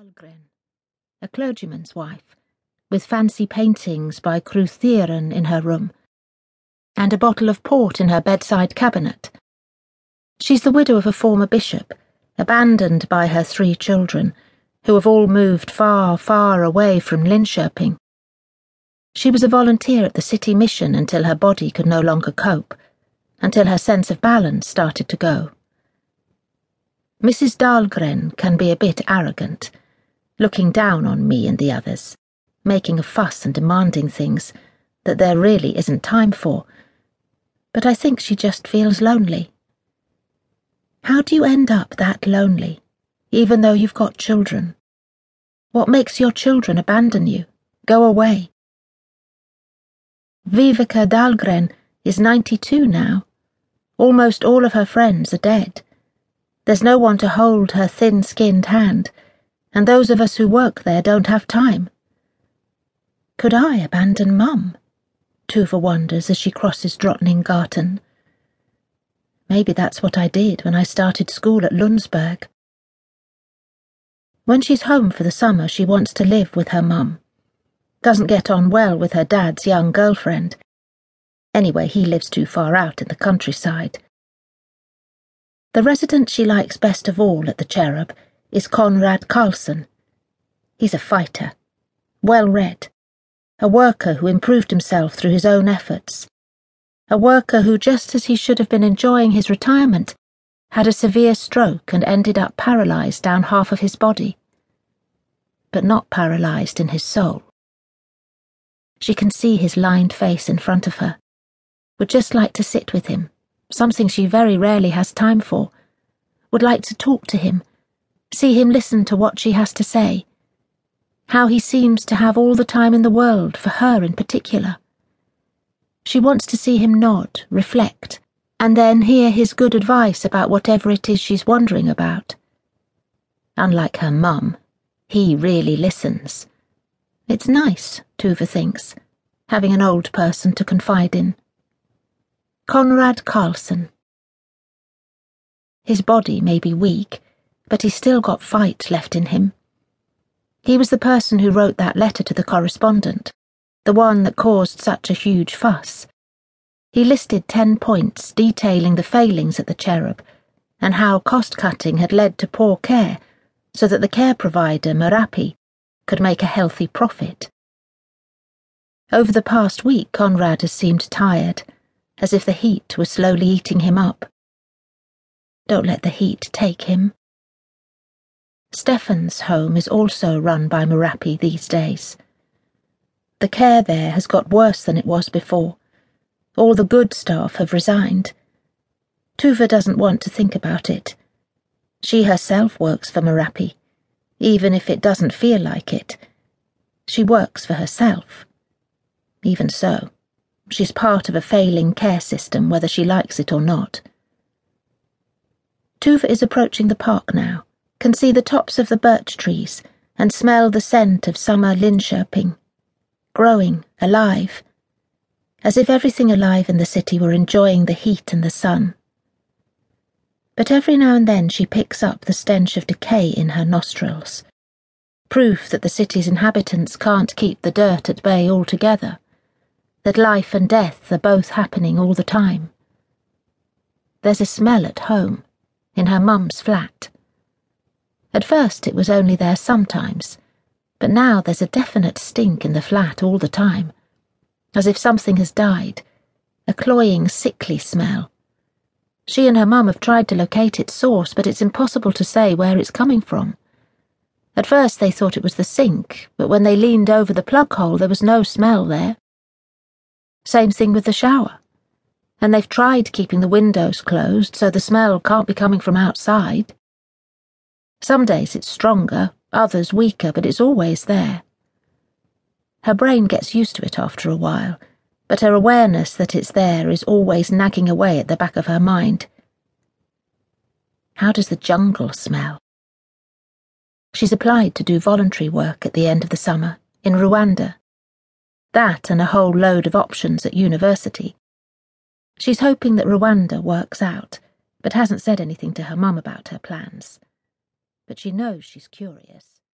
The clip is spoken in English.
Dahlgren, a clergyman's wife, with fancy paintings by Cruithieren in her room, and a bottle of port in her bedside cabinet. She's the widow of a former bishop, abandoned by her three children, who have all moved far, far away from Linköping. She was a volunteer at the city mission until her body could no longer cope, until her sense of balance started to go. Mrs. Dahlgren can be a bit arrogant, looking down on me and the others, making a fuss and demanding things that there really isn't time for. But I think she just feels lonely. How do you end up that lonely, even though you've got children? What makes your children abandon you, go away? Viveka Dahlgren is 92 now. Almost all of her friends are dead. There's no one to hold her thin skinned hand, and those of us who work there don't have time. Could I abandon Mum? Tuva wonders as she crosses Drottninggatan. Maybe that's what I did when I started school at Lundsberg. When she's home for the summer, she wants to live with her mum. Doesn't get on well with her dad's young girlfriend. Anyway, he lives too far out in the countryside. The resident she likes best of all at the Cherub is Conrad Carlson. He's a fighter, well read, a worker who improved himself through his own efforts, a worker who, just as he should have been enjoying his retirement, had a severe stroke and ended up paralysed down half of his body. But not paralysed in his soul. She can see his lined face in front of her, would just like to sit with him something she very rarely has time for, would like to talk to him, see him listen to what she has to say, how he seems to have all the time in the world for her in particular. She wants to see him nod, reflect, and then hear his good advice about whatever it is she's wondering about. Unlike her mum, he really listens. It's nice, Tuva thinks, having an old person to confide in. Conrad Carlson. His body may be weak, but he still got fight left in him. He was the person who wrote that letter to the correspondent, the one that caused such a huge fuss. He listed ten points detailing the failings at the Cherub and how cost cutting had led to poor care, so that the care provider, Merapi, could make a healthy profit. Over the past week, Conrad has seemed tired as if the heat was slowly eating him up. Don't let the heat take him. Stefan's home is also run by Merapi these days. The care there has got worse than it was before. All the good staff have resigned. Tuva doesn't want to think about it. She herself works for Merapi, even if it doesn't feel like it. She works for herself. Even so. She's part of a failing care system, whether she likes it or not. Tuva is approaching the park now, can see the tops of the birch trees, and smell the scent of summer Linköping. Growing, alive. As if everything alive in the city were enjoying the heat and the sun. But every now and then she picks up the stench of decay in her nostrils. Proof that the city's inhabitants can't keep the dirt at bay altogether that life and death are both happening all the time. There's a smell at home, in her mum's flat. At first it was only there sometimes, but now there's a definite stink in the flat all the time, as if something has died, a cloying, sickly smell. She and her mum have tried to locate its source, but it's impossible to say where it's coming from. At first they thought it was the sink, but when they leaned over the plug hole there was no smell there. Same thing with the shower. And they've tried keeping the windows closed so the smell can't be coming from outside. Some days it's stronger, others weaker, but it's always there. Her brain gets used to it after a while, but her awareness that it's there is always nagging away at the back of her mind. How does the jungle smell? She's applied to do voluntary work at the end of the summer in Rwanda that and a whole load of options at university. She's hoping that Rwanda works out, but hasn't said anything to her mum about her plans. But she knows she's curious.